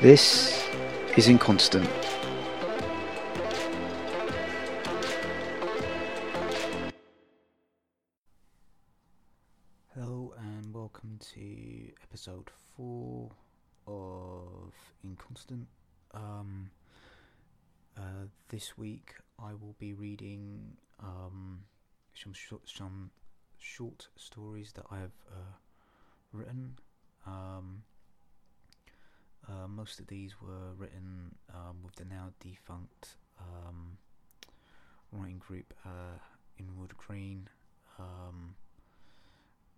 This is Inconstant. Hello and welcome to episode four of Inconstant. Um, uh, this week I will be reading um, some short, some short stories that I have uh, written. Um, uh, most of these were written um, with the now defunct um, writing group uh, in Wood Green. Um,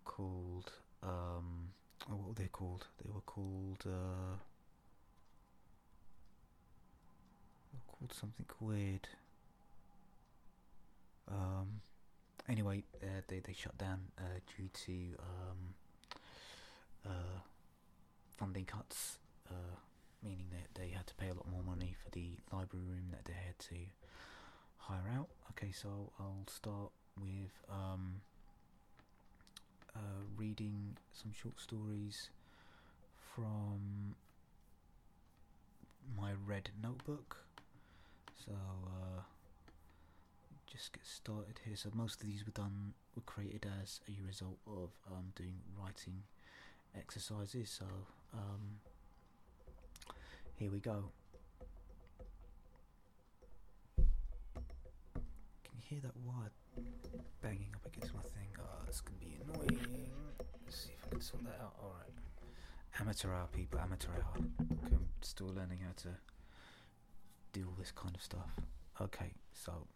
called um oh, what were they called? They were called uh were called something weird. Um anyway, uh, they they shut down uh, due to um uh funding cuts, uh meaning that they had to pay a lot more money for the library room that they had to hire out. Okay, so I'll start with um uh, reading some short stories from my red notebook. So uh, just get started here. So most of these were done were created as a result of um, doing writing exercises. So um, here we go. Can you hear that wire banging up against my thing? Oh, it's gonna be annoying. Let's see if I can sort that out. Alright. Amateur hour, people, amateur hour. Okay, I'm still learning how to do all this kind of stuff. Okay, so,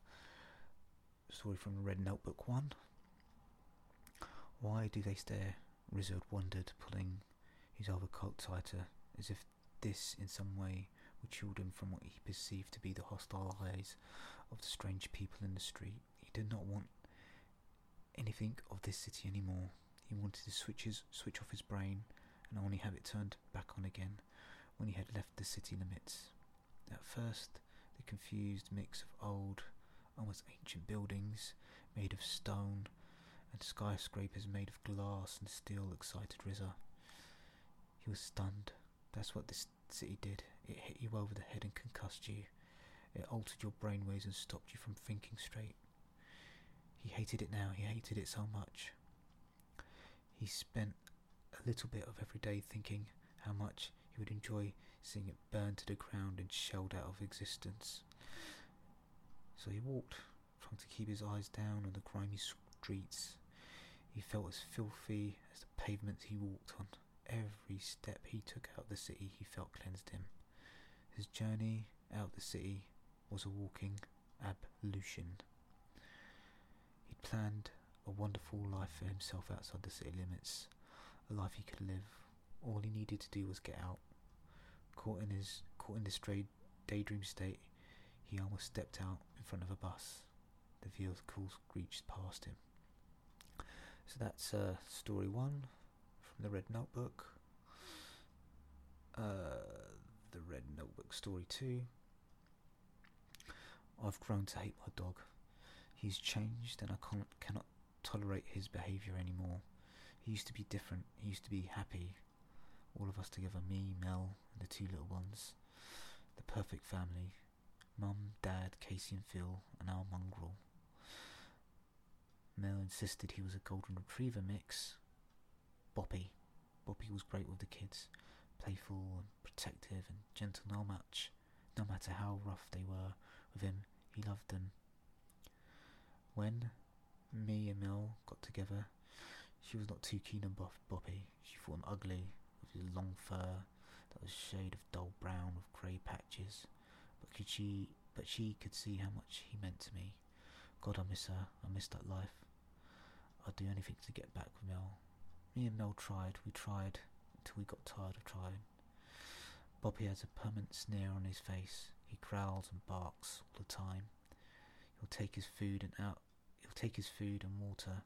story from Red Notebook 1. Why do they stare? Rizard wondered, pulling his overcoat tighter, as if this in some way would shield him from what he perceived to be the hostile eyes of the strange people in the street. He did not want anything of this city anymore. He wanted to switch his switch off his brain and only have it turned back on again when he had left the city limits. At first, the confused mix of old, almost ancient buildings made of stone and skyscrapers made of glass and steel excited Rizza. He was stunned. That's what this city did. It hit you over the head and concussed you. It altered your brainwaves and stopped you from thinking straight. He hated it now, he hated it so much. He spent a little bit of every day thinking how much he would enjoy seeing it burn to the ground and shelled out of existence. So he walked, trying to keep his eyes down on the grimy streets. He felt as filthy as the pavements he walked on. Every step he took out of the city he felt cleansed him. His journey out the city was a walking ablution. He'd planned a wonderful life for himself outside the city limits, a life he could live. All he needed to do was get out. Caught in his caught in this daydream state, he almost stepped out in front of a bus. The vehicle screeched past him. So that's uh, story one the Red Notebook. Uh, the Red Notebook story two. I've grown to hate my dog. He's changed and I can't, cannot tolerate his behaviour anymore. He used to be different. He used to be happy. All of us together, me, Mel, and the two little ones. The perfect family. Mum, Dad, Casey and Phil, and our mongrel. Mel insisted he was a golden retriever mix. Boppy. Boppy was great with the kids. Playful and protective and gentle no much. No matter how rough they were with him, he loved them. When me and Mel got together, she was not too keen on Boppy. She thought him ugly, with his long fur that was a shade of dull brown with grey patches. But could she? But she could see how much he meant to me. God, I miss her. I miss that life. I'd do anything to get back with Mel. Me and Mel tried. We tried until we got tired of trying. Bobby has a permanent sneer on his face. He growls and barks all the time. He'll take his food and out. He'll take his food and water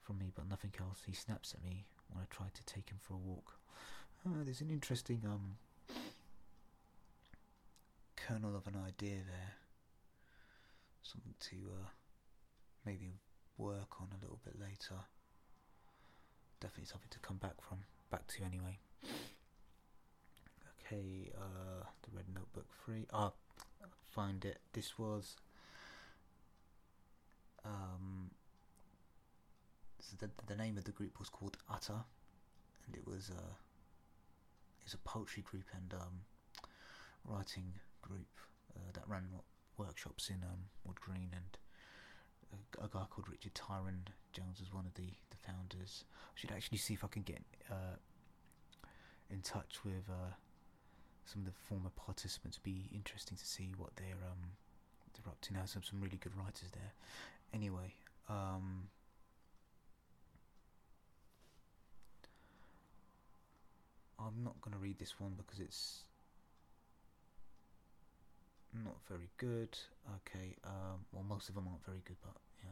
from me, but nothing else. He snaps at me when I try to take him for a walk. Uh, there's an interesting um kernel of an idea there. Something to uh, maybe work on a little bit later. Definitely something to come back from, back to anyway. Okay, uh, the Red Notebook free. Ah, find it. This was um, so the the name of the group was called Utter, and it was a it was a poetry group and um, writing group uh, that ran workshops in um, Wood Green and a, guy called Richard Tyrone Jones was one of the, the founders. I should actually see if I can get uh, in touch with uh, some of the former participants. It'd be interesting to see what they're um, they're up to now. Some some really good writers there. Anyway, um, I'm not going to read this one because it's not very good. Okay, um, well, most of them aren't very good, but yeah,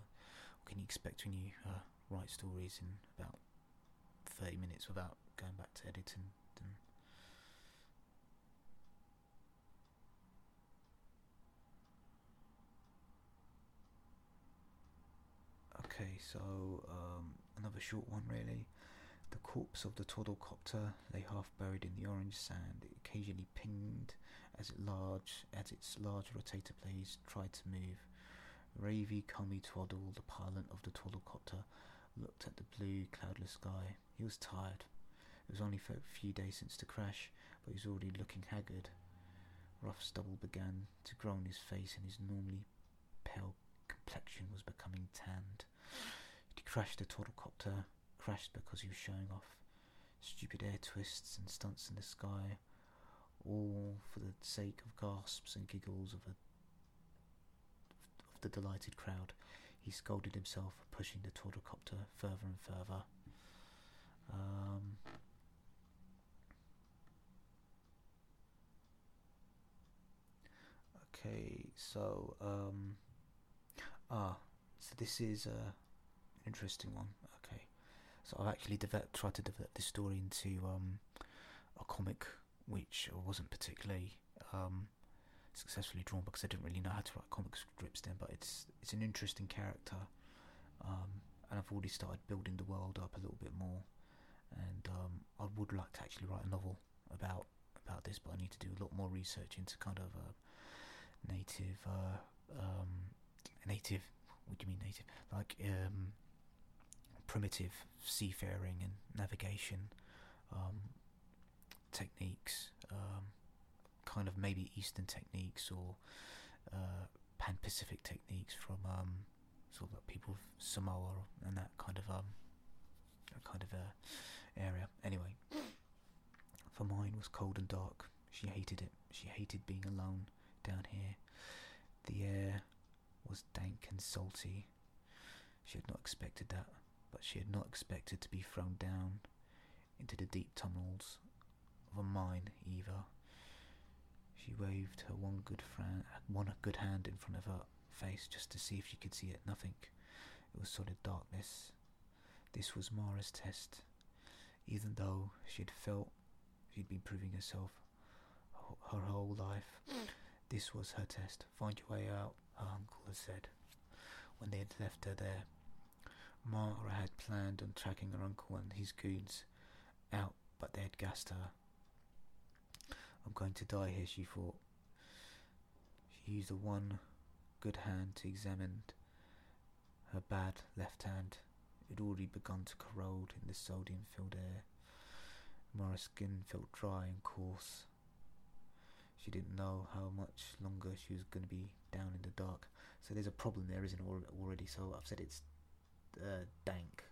what can you expect when you uh, write stories in about 30 minutes without going back to editing? And okay, so um, another short one, really. The corpse of the Twaddlecopter lay half buried in the orange sand, It occasionally pinged as it large as its large rotator blades tried to move. Ravy Comey Twaddle, the pilot of the Twaddlecopter, looked at the blue, cloudless sky. He was tired. It was only a few days since the crash, but he was already looking haggard. Rough stubble began to grow on his face, and his normally pale complexion was becoming tanned. He crashed the Twaddlecopter, crashed because he was showing off stupid air twists and stunts in the sky, all for the sake of gasps and giggles of, a, of the delighted crowd. He scolded himself for pushing the Twaddlecopter further and further. Um, okay, so um, ah, so this is uh, an interesting one. Okay, so I've actually tried to develop this story into um, a comic which wasn't particularly um, successfully drawn because I didn't really know how to write comic strips then. But it's it's an interesting character, um, and I've already started building the world up a little bit more. And um, I would like to actually write a novel about about this, but I need to do a lot more research into kind of a native, uh, um, native. What do you mean native? Like um, primitive seafaring and navigation. Um, techniques, um, kind of maybe Eastern techniques or uh, Pan Pacific techniques from um, sort of people of Samoa and that kind of um, that kind of uh, area. Anyway, for mine was cold and dark. She hated it. She hated being alone down here. The air was dank and salty. She had not expected that, but she had not expected to be thrown down into the deep tunnels of a mine, Eva. She waved her one good friend, one good hand in front of her face just to see if she could see it. Nothing. It was solid darkness. This was Mara's test. Even though she had felt she'd been proving herself her whole life, this was her test. Find your way out, her uncle had said. When they had left her there, Mara had planned on tracking her uncle and his goons out, but they had gassed her. I'm going to die here, she thought. She used the one good hand to examine her bad left hand. It had already begun to corrode in the sodium filled air. Mara's skin felt dry and coarse. She didn't know how much longer she was going to be down in the dark. So there's a problem there, isn't all already? So I've said it's uh, dank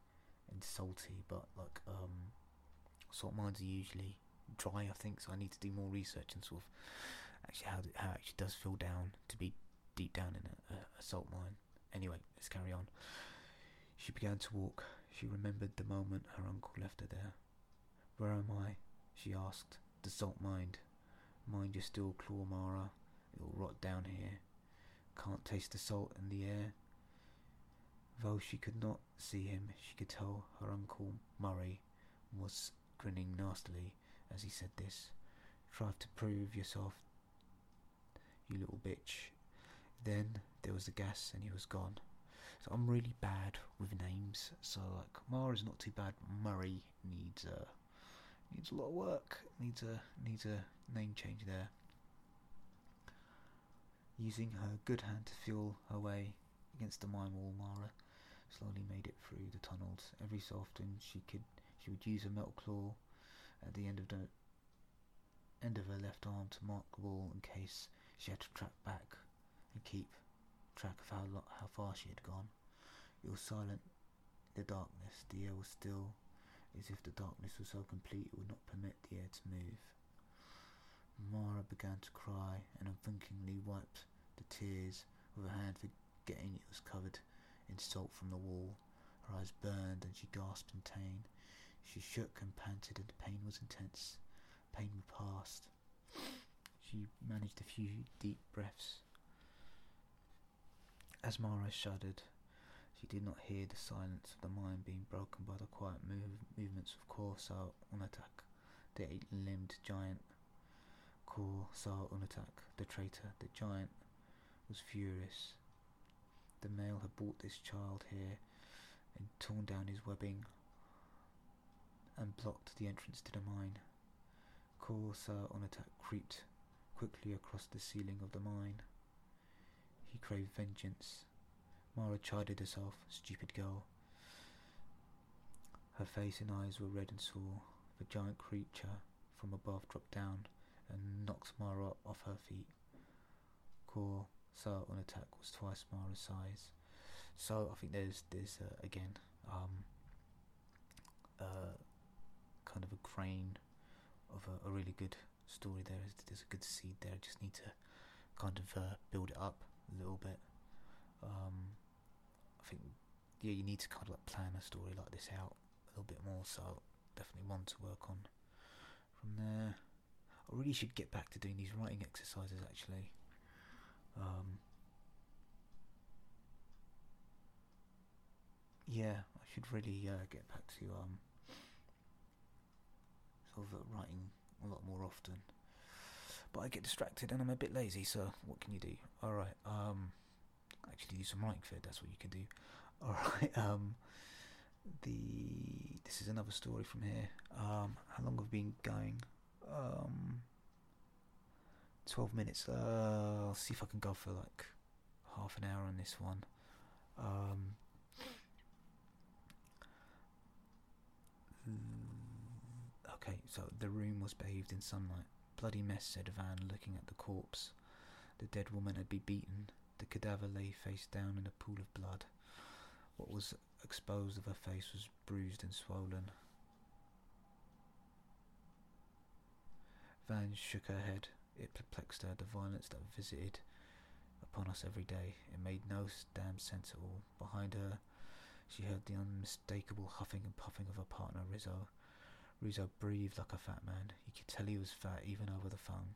and salty, but like um, salt mines are usually dry. I think so. I need to do more research and sort of actually how how it actually does feel down to be deep down in a, a salt mine. Anyway, let's carry on. She began to walk. She remembered the moment her uncle left her there. Where am I? she asked. The salt mine. Mind your still claw, Mara. It'll rot down here. Can't taste the salt in the air. Though she could not see him, she could tell her uncle Murray was grinning nastily as he said this. Try to prove yourself, you little bitch. Then there was the gas and he was gone. So I'm really bad with names. So like Mara's not too bad. Murray needs uh needs a lot of work. Needs a needs a name change there. Using her good hand to feel her way against the mine wall, Mara slowly made it through the tunnels. Every so often she could she would use a metal claw at the end of the end of her left arm to mark the wall in case she had to track back and keep track of how how far she had gone. It was silent in the darkness. The air was still, as if the darkness was so complete it would not permit the air to move. Mara began to cry and unthinkingly wiped the tears with her hand, forgetting it was covered in salt from the wall. Her eyes burned and she gasped in pain. She shook and panted and the pain was intense. Pain passed. She managed a few deep breaths. As Mara shuddered, she did not hear the silence of the mine being broken by the quiet move- movements of Corsair Unatak, the eight-limbed giant. Corsair Unatak, the traitor, the giant, was furious. The male had brought this child here and torn down his webbing and blocked the entrance to the mine. Corsair Unatak creeped quickly across the ceiling of the mine. He craved vengeance. Mara chided herself, stupid girl. Her face and eyes were red and sore. The giant creature from above dropped down and knocked Mara off her feet. Core Sir Unatak was twice Mara's size. So I think there's there's uh, again um, uh, kind of a grain of a, a really good story there. There's, a good seed there. I Just need to kind of uh, build it up a little bit. Um, I think yeah, you need to kind of like plan a story like this out a little bit more. So definitely one to work on. From there, I really should get back to doing these writing exercises. Actually, um, yeah, I should really uh, get back to um, of writing a lot more often. But I get distracted and I'm a bit lazy, so what can you do? Alright, um actually do some writing fit, that's what you can do. Alright, um the this is another story from here. Um how long have we been going? Um twelve minutes. Uh I'll see if I can go for like half an hour on this one. Um Okay, so the room was bathed in sunlight. Bloody mess, said Van, looking at the corpse. The dead woman had been beaten. The cadaver lay face down in a pool of blood. What was exposed of her face was bruised and swollen. Van shook her head. It perplexed her, the violence that visited upon us every day. It made no damn sense at all. Behind her, she heard the unmistakable huffing and puffing of her partner, Rizzo. Rizzo breathed like a fat man. You could tell he was fat even over the phone.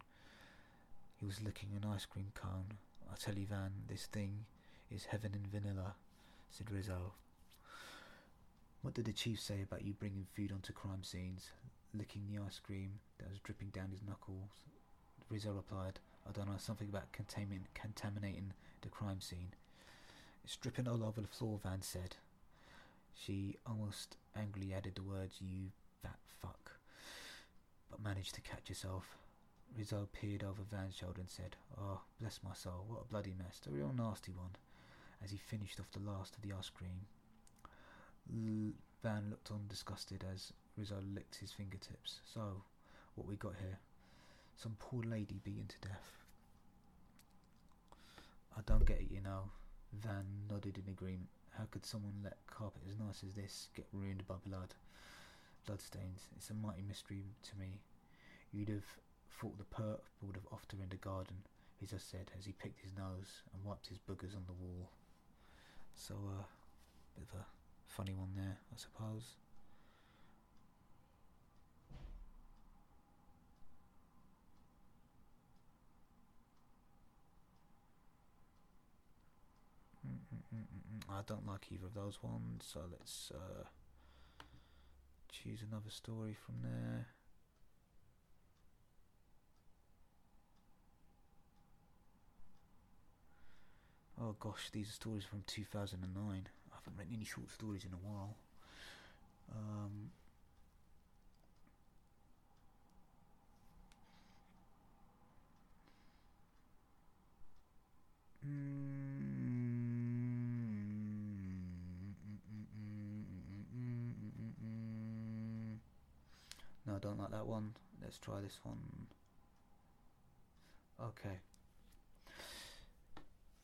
He was licking an ice cream cone. I tell you, Van, this thing is heaven in vanilla, said Rizzo. What did the chief say about you bringing food onto crime scenes, licking the ice cream that was dripping down his knuckles? Rizzo replied, I don't know, something about contamin- contaminating the crime scene. It's dripping all over the floor, Van said. She almost angrily added the words, you fat fuck, but managed to catch herself. Rizzo peered over Van's shoulder and said, Oh, bless my soul, what a bloody mess, a real nasty one, as he finished off the last of the ice cream. L- Van looked on disgusted as Rizzo licked his fingertips. So, what we got here? Some poor lady beaten to death. I don't get it, you know. Van nodded in agreement. How could someone let carpet as nice as this get ruined by blood? Bloodstains. It's a mighty mystery to me. You'd have thought the perp would have offed her in the garden, Rizzo said as he picked his nose and wiped his boogers on the wall. So, uh, bit of a funny one there, I suppose. Mm-mm-mm-mm. I don't like either of those ones, so let's uh, choose another story from there. Oh gosh, these are stories from 2009. I haven't written any short stories in a while. Um, mm, No, I don't like that one. Let's try this one. Okay.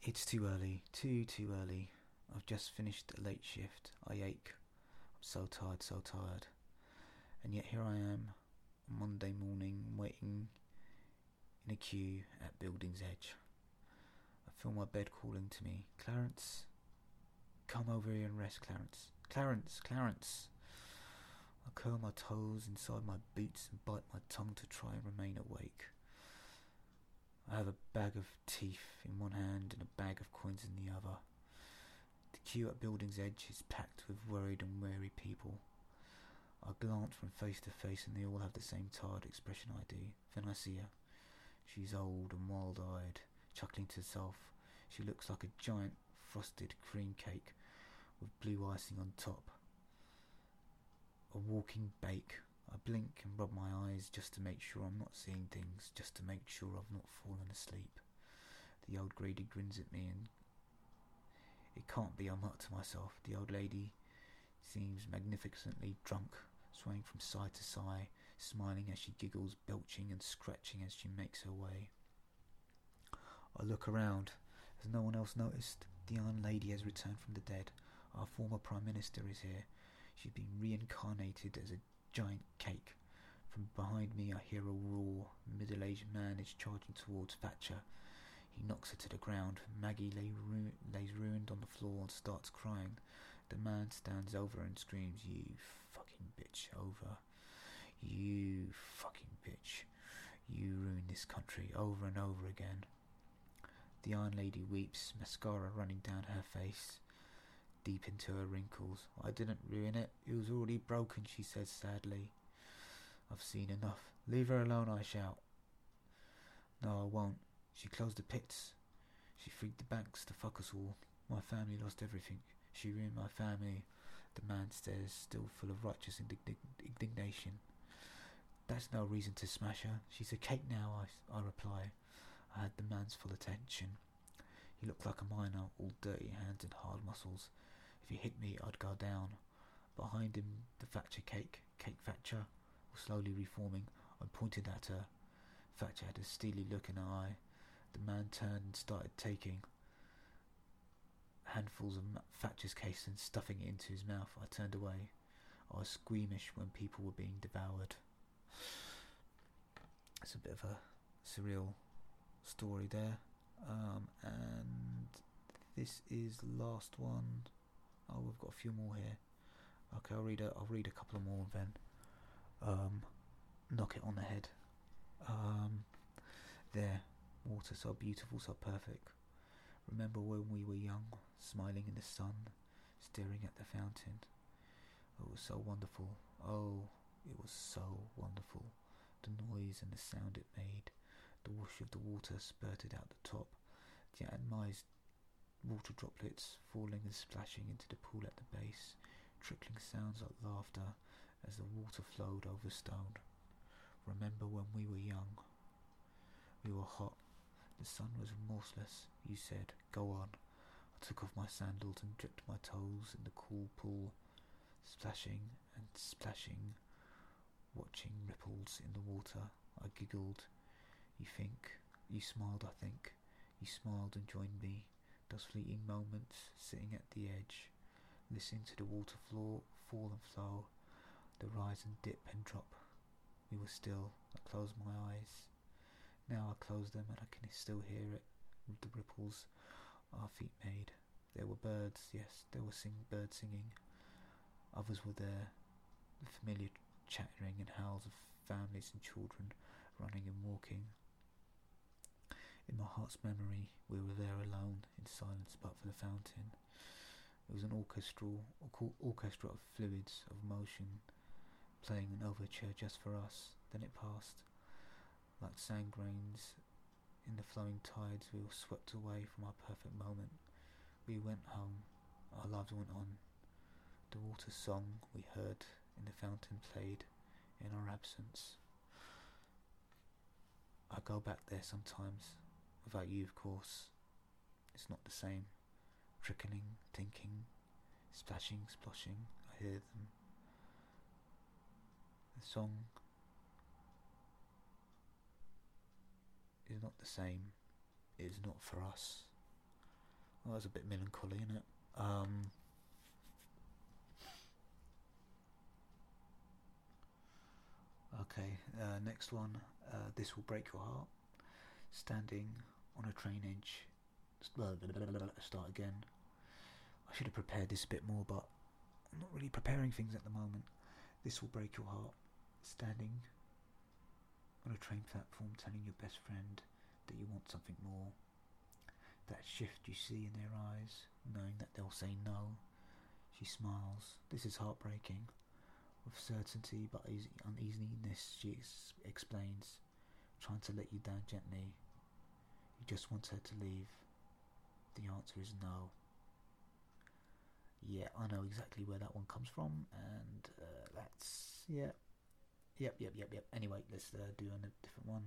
It's too early. Too, too early. I've just finished a late shift. I ache. I'm so tired, so tired. And yet here I am, Monday morning, waiting in a queue at Building's Edge. I feel my bed calling to me. Clarence, come over here and rest, Clarence. Clarence, Clarence. I curl my toes inside my boots and bite my tongue to try and remain awake. I have a bag of teeth in one hand and a bag of coins in the other. The queue at Building's Edge is packed with worried and weary people. I glance from face to face and they all have the same tired expression I do. Then I see her. She's old and wild-eyed, chuckling to herself. She looks like a giant frosted cream cake with blue icing on top. A walking bake. I blink and rub my eyes just to make sure I'm not seeing things, just to make sure I've not fallen asleep. The old Grady grins at me and it can't be I'm not to myself. The old lady seems magnificently drunk, swaying from side to side, smiling as she giggles, belching and scratching as she makes her way. I look around. Has no one else noticed? The young lady has returned from the dead. Our former Prime Minister is here. She's been reincarnated as a giant cake. From behind me I hear a roar. A middle-aged man is charging towards Thatcher. He knocks her to the ground. Maggie lay ru- lays ruined on the floor and starts crying. The man stands over and screams, You fucking bitch, over. You fucking bitch. You ruined this country over and over again. The Iron Lady weeps, mascara running down her face, deep into her wrinkles. I didn't ruin it. It was already broken, she says sadly. I've seen enough. Leave her alone, I shout. No, I won't. She closed the pits. She freaked the banks to fuck us all. My family lost everything. She ruined my family. The man stares, still full of righteous indign- indignation. That's no reason to smash her. She's a cake now, I, I reply. I had the man's full attention. He looked like a miner, all dirty hands and hard muscles. If he hit me, I'd go down. Behind him, the Thatcher cake, Cake Thatcher, was slowly reforming. I pointed at her. Thatcher had a steely look in her eye. The man turned and started taking handfuls of Thatcher's case and stuffing it into his mouth. I turned away. I was squeamish when people were being devoured. It's a bit of a surreal story there. Um, and this is last one. Oh, we've got a few more here. Okay, I'll read a, I'll read a couple of more then. Um, knock it on the head. Um, there, water so beautiful, so perfect. Remember when we were young, smiling in the sun, staring at the fountain. It was so wonderful. Oh, it was so wonderful. The noise and the sound it made. The whoosh of the water spurted out the top. The atomized water droplets falling and splashing into the pool at the base. Trickling sounds like laughter as the water flowed over stone. Remember when we were young? We were hot. The sun was remorseless. You said, Go on. I took off my sandals and dipped my toes in the cool pool, splashing and splashing, watching ripples in the water. I giggled. You think, you smiled, I think. You smiled and joined me. Those fleeting moments, sitting at the edge, listening to the water floor fall and flow, the rise and dip and drop. We were still. I closed my eyes. Now I close them and I can still hear it, the ripples our feet made. There were birds, yes, there were sing birds singing. Others were there, the familiar chattering and howls of families and children running and walking. In my heart's memory, we were there alone, in silence but for the fountain. It was an orchestral, orchestra of fluids, of motion, playing an overture just for us. Then it passed. Like sand grains in the flowing tides, we were swept away from our perfect moment. We went home. Our lives went on. The water song we heard in the fountain played in our absence. I go back there sometimes, Without you, of course, it's not the same. Trickling, thinking, splashing, splashing. I hear them. The song is not the same. It is not for us. Well, that was a bit melancholy, isn't it? Um, okay, uh, next one. Uh, this will break your heart. Standing on a train edge. Start again. I should have prepared this a bit more, but I'm not really preparing things at the moment. This will break your heart. Standing on a train platform, telling your best friend that you want something more. That shift you see in their eyes, knowing that they'll say no. She smiles. This is heartbreaking. With certainty but uneasiness, she ex- explains, trying to let you down gently. Just want her to leave. The answer is no. Yeah, I know exactly where that one comes from, and uh, that's yeah, yep, yep, yep, yep. Anyway, let's uh, do a different one,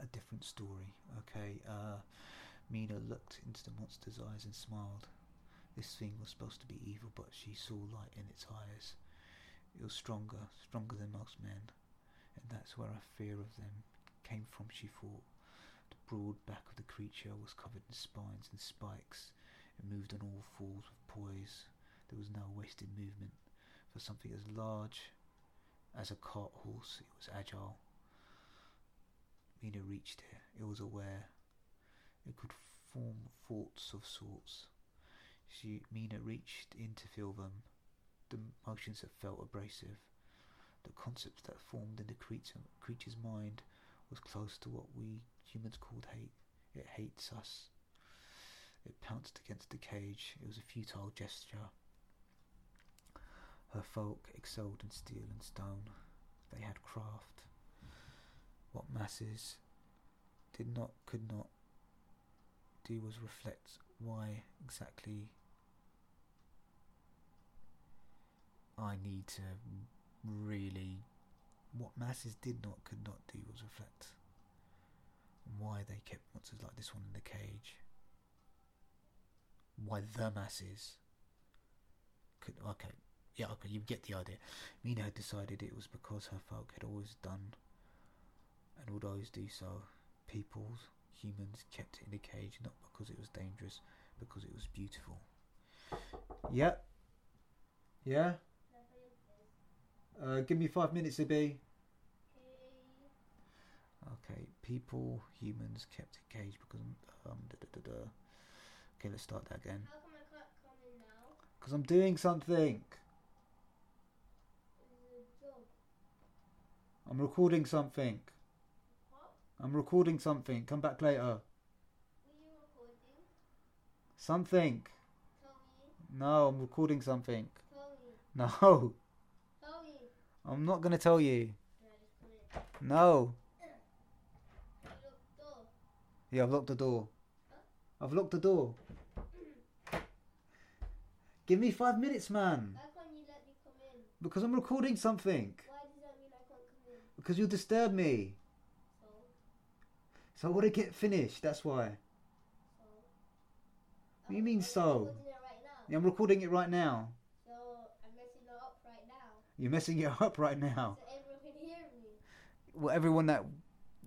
a different story. Okay, uh, Mina looked into the monster's eyes and smiled. This thing was supposed to be evil, but she saw light in its eyes. It was stronger, stronger than most men, and that's where her fear of them came from. She thought. The broad back of the creature was covered in spines and spikes. It moved on all fours with poise. There was no wasted movement. For something as large as a cart horse, it was agile. Mina reached it. It was aware. It could form thoughts of sorts. She, Mina reached in to feel them. The motions that felt abrasive. The concepts that formed in the creature, creature's mind was close to what we humans called hate. It hates us. It pounced against the cage. It was a futile gesture. Her folk excelled in steel and stone. They had craft. What masses did not, could not do was reflect why exactly I need to really. What masses did not, could not do was reflect why they kept monsters like this one in the cage. Why the masses could. Okay, yeah, okay, you get the idea. Mina had decided it was because her folk had always done and would always do so. Peoples, humans, kept it in a cage not because it was dangerous, because it was beautiful. Yeah. Yeah. Uh, give me five minutes, Ibby. Okay, people, humans kept in cage because um. Da, da, da, da. Okay, let's start that again. How come I can't come in now? Because I'm doing something. This is a job. I'm recording something. What? I'm recording something. Come back later. Were you recording? Something. Tell me. No, I'm recording something. Tell me. No, Tell me. I'm not gonna tell you. Can just come in? No. You look door. Yeah, I've locked the door. I've locked the door. Give me five minutes, man. How come you let me come in? Because I'm recording something. Why does that mean I can't come in? Because you'll disturb me. So, So I want to get finished. That's why. so. What do you mean, so? I'm recording it right now. Yeah, I'm recording it right now. So I'm messing it up right now. You're messing it up right now. So everyone can hear me. Well, everyone that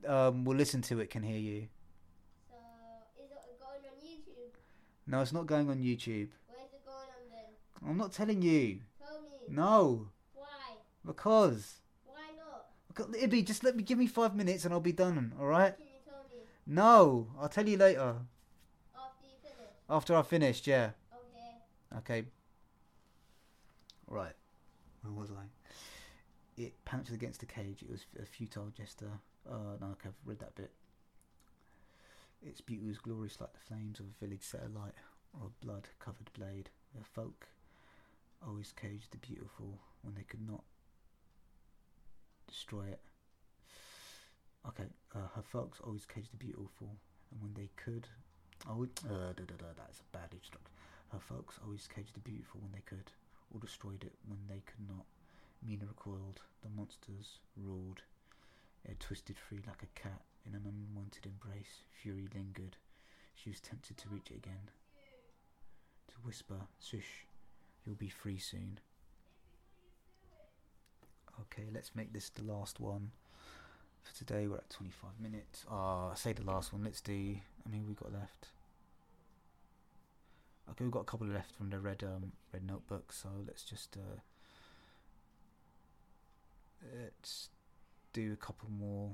um, will listen to it can hear you. So is it going on YouTube? No, it's not going on YouTube. Where's it going on then? I'm not telling you. Tell me. No, Why? because. Why not? because- Ibby, just let me give me five minutes and I'll be done. All right? Can you tell me No, I'll tell you later. after you finish? After I've finished, yeah. Okay. Okay. Right. Where was I? It pounced against the cage. It was a futile gesture. Uh, no, okay, I've read that bit. Its beauty was glorious like the flames of a village set alight, or a blood-covered blade. Their folk always caged the beautiful when they could not destroy it. Okay, uh, her folks always caged the beautiful, and when they could, oh, uh, da, da, da, that's a bad instruction. Her folks always caged the beautiful when they could, or destroyed it when they could not. Mina recoiled. The monsters roared. It twisted free like a cat in an unwanted embrace. Fury lingered. She was tempted to reach it again. To whisper, Sush, you'll be free soon. Okay, let's make this the last one. For today, we're at 25 minutes. Ah, I say the last one. Let's do. I mean, we got left. Okay, we've got a couple left from the red um red notebook. So let's just uh, let's do a couple more.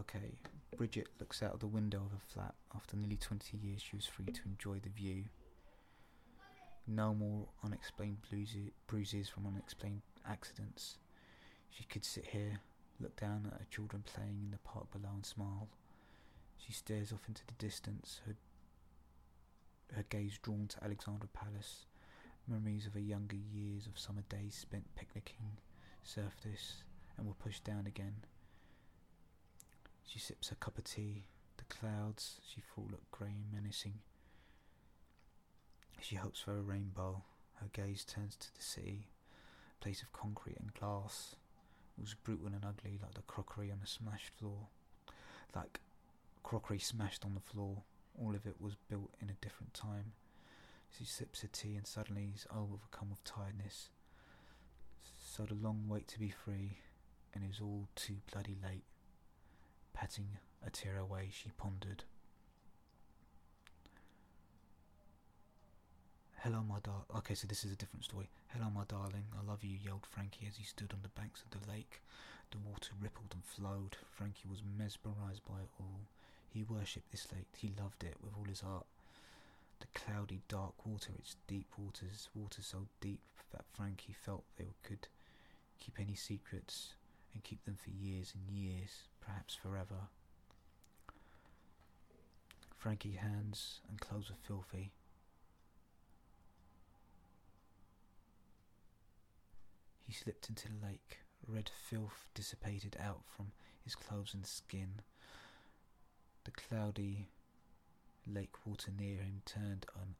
Okay, Bridget looks out of the window of her flat. After nearly 20 years, she was free to enjoy the view. No more unexplained bruises, from unexplained accidents. She could sit here, look down at her children playing in the park below and smile. She stares off into the distance, her, her gaze drawn to Alexandra Palace. Memories of her younger years of summer days spent picnicking surfaced and were pushed down again. She sips her cup of tea. The clouds she thought looked grey and menacing. She hopes for a rainbow. Her gaze turns to the sea, a place of concrete and glass. It was brutal and ugly, like the crockery on the smashed floor. Like crockery smashed on the floor. All of it was built in a different time. She sips her tea and suddenly is overcome with tiredness. So the long wait to be free, and it was all too bloody late. Patting a tear away, she pondered. Hello, my dar. Okay, so this is a different story. Hello, my darling. I love you, yelled Frankie as he stood on the banks of the lake. The water rippled and flowed. Frankie was mesmerized by it all. He worshipped this lake. He loved it with all his heart. The cloudy, dark water, its deep waters, water so deep that Frankie felt they could keep any secrets and keep them for years and years, perhaps forever. Frankie's hands and clothes were filthy. He slipped into the lake. Red filth dissipated out from his clothes and skin. The cloudy lake water near him turned an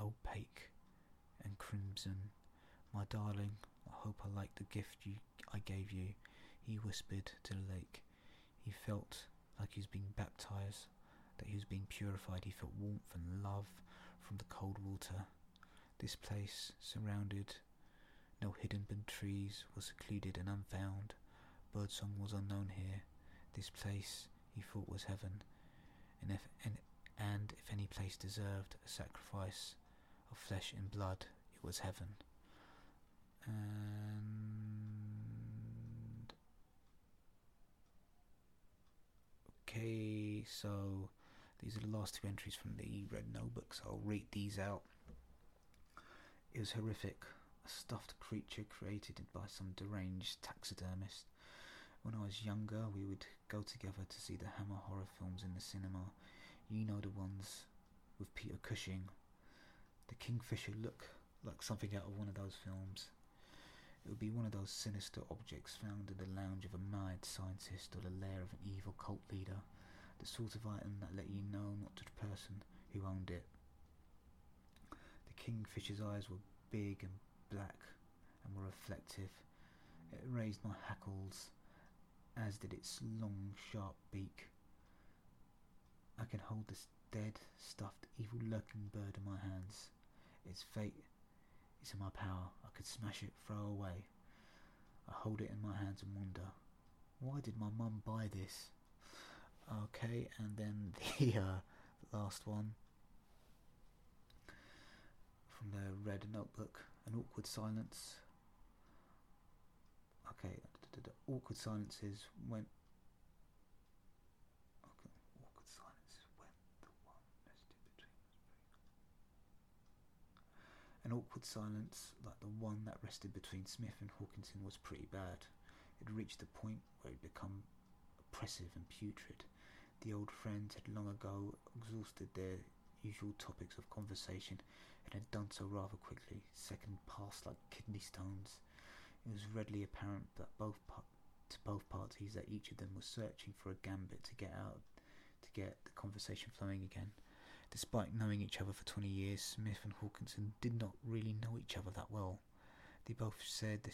opaque and crimson. My darling, I hope I like the gift you I gave you, he whispered to the lake. He felt like he was being baptized, that he was being purified. He felt warmth and love from the cold water. This place, surrounded no hidden bent trees, was secluded and unfound. Birdsong was unknown here. This place, he thought, was heaven, and if and, and if any place deserved a sacrifice of flesh and blood, it was heaven. And okay, so these are the last two entries from the red notebook. So I'll read these out. It was horrific a stuffed creature created by some deranged taxidermist. When I was younger, we would go together to see the Hammer horror films in the cinema. You know the ones with Peter Cushing. The Kingfisher look like something out of one of those films. It would be one of those sinister objects found in the lounge of a mad scientist or the lair of an evil cult leader. The sort of item that let you know not to the person who owned it. The Kingfisher's eyes were big and black and were reflective. It raised my hackles, as did its long, sharp beak. I can hold this dead, stuffed, evil lurking bird in my hands. Its fate is in my power. I could smash it, throw away. I hold it in my hands and wonder, why did my mum buy this? Okay, and then the uh, last one from the red notebook. An awkward silence. Okay, the awkward silences when. Okay, awkward silence when the one An awkward silence, like the one that rested between Smith and Hawkinson, was pretty bad. It reached a point where it became oppressive and putrid. The old friends had long ago exhausted their usual topics of conversation and had done so rather quickly. Second passed like kidney stones. It was readily apparent that both to both parties that each of them was searching for a gambit to get out, to get the conversation flowing again. Despite knowing each other for 20 years, Smith and Hawkinson did not really know each other that well. They both shared the,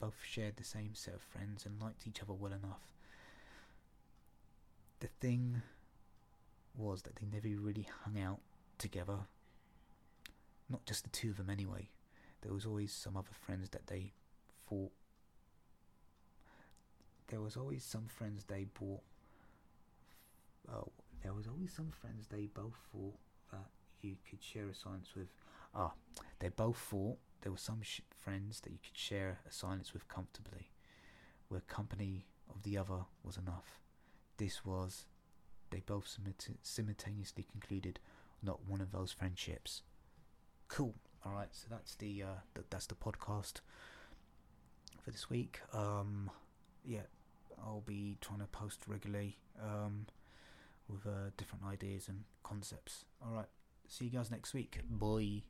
both shared the same set of friends and liked each other well enough. The thing was that they never really hung out together. Not just the two of them, anyway. There was always some other friends that they thought there was always some friends they bought. Oh, there was always some friends they both thought that you could share a silence with. Ah, they both thought there were some sh- friends that you could share a silence with comfortably, where company of the other was enough. This was, they both simultaneously concluded, not one of those friendships. Cool. All right, so that's the uh, th- that's the podcast for this week. Um, yeah, I'll be trying to post regularly um, with uh, different ideas and concepts. All right, see you guys next week. Bye.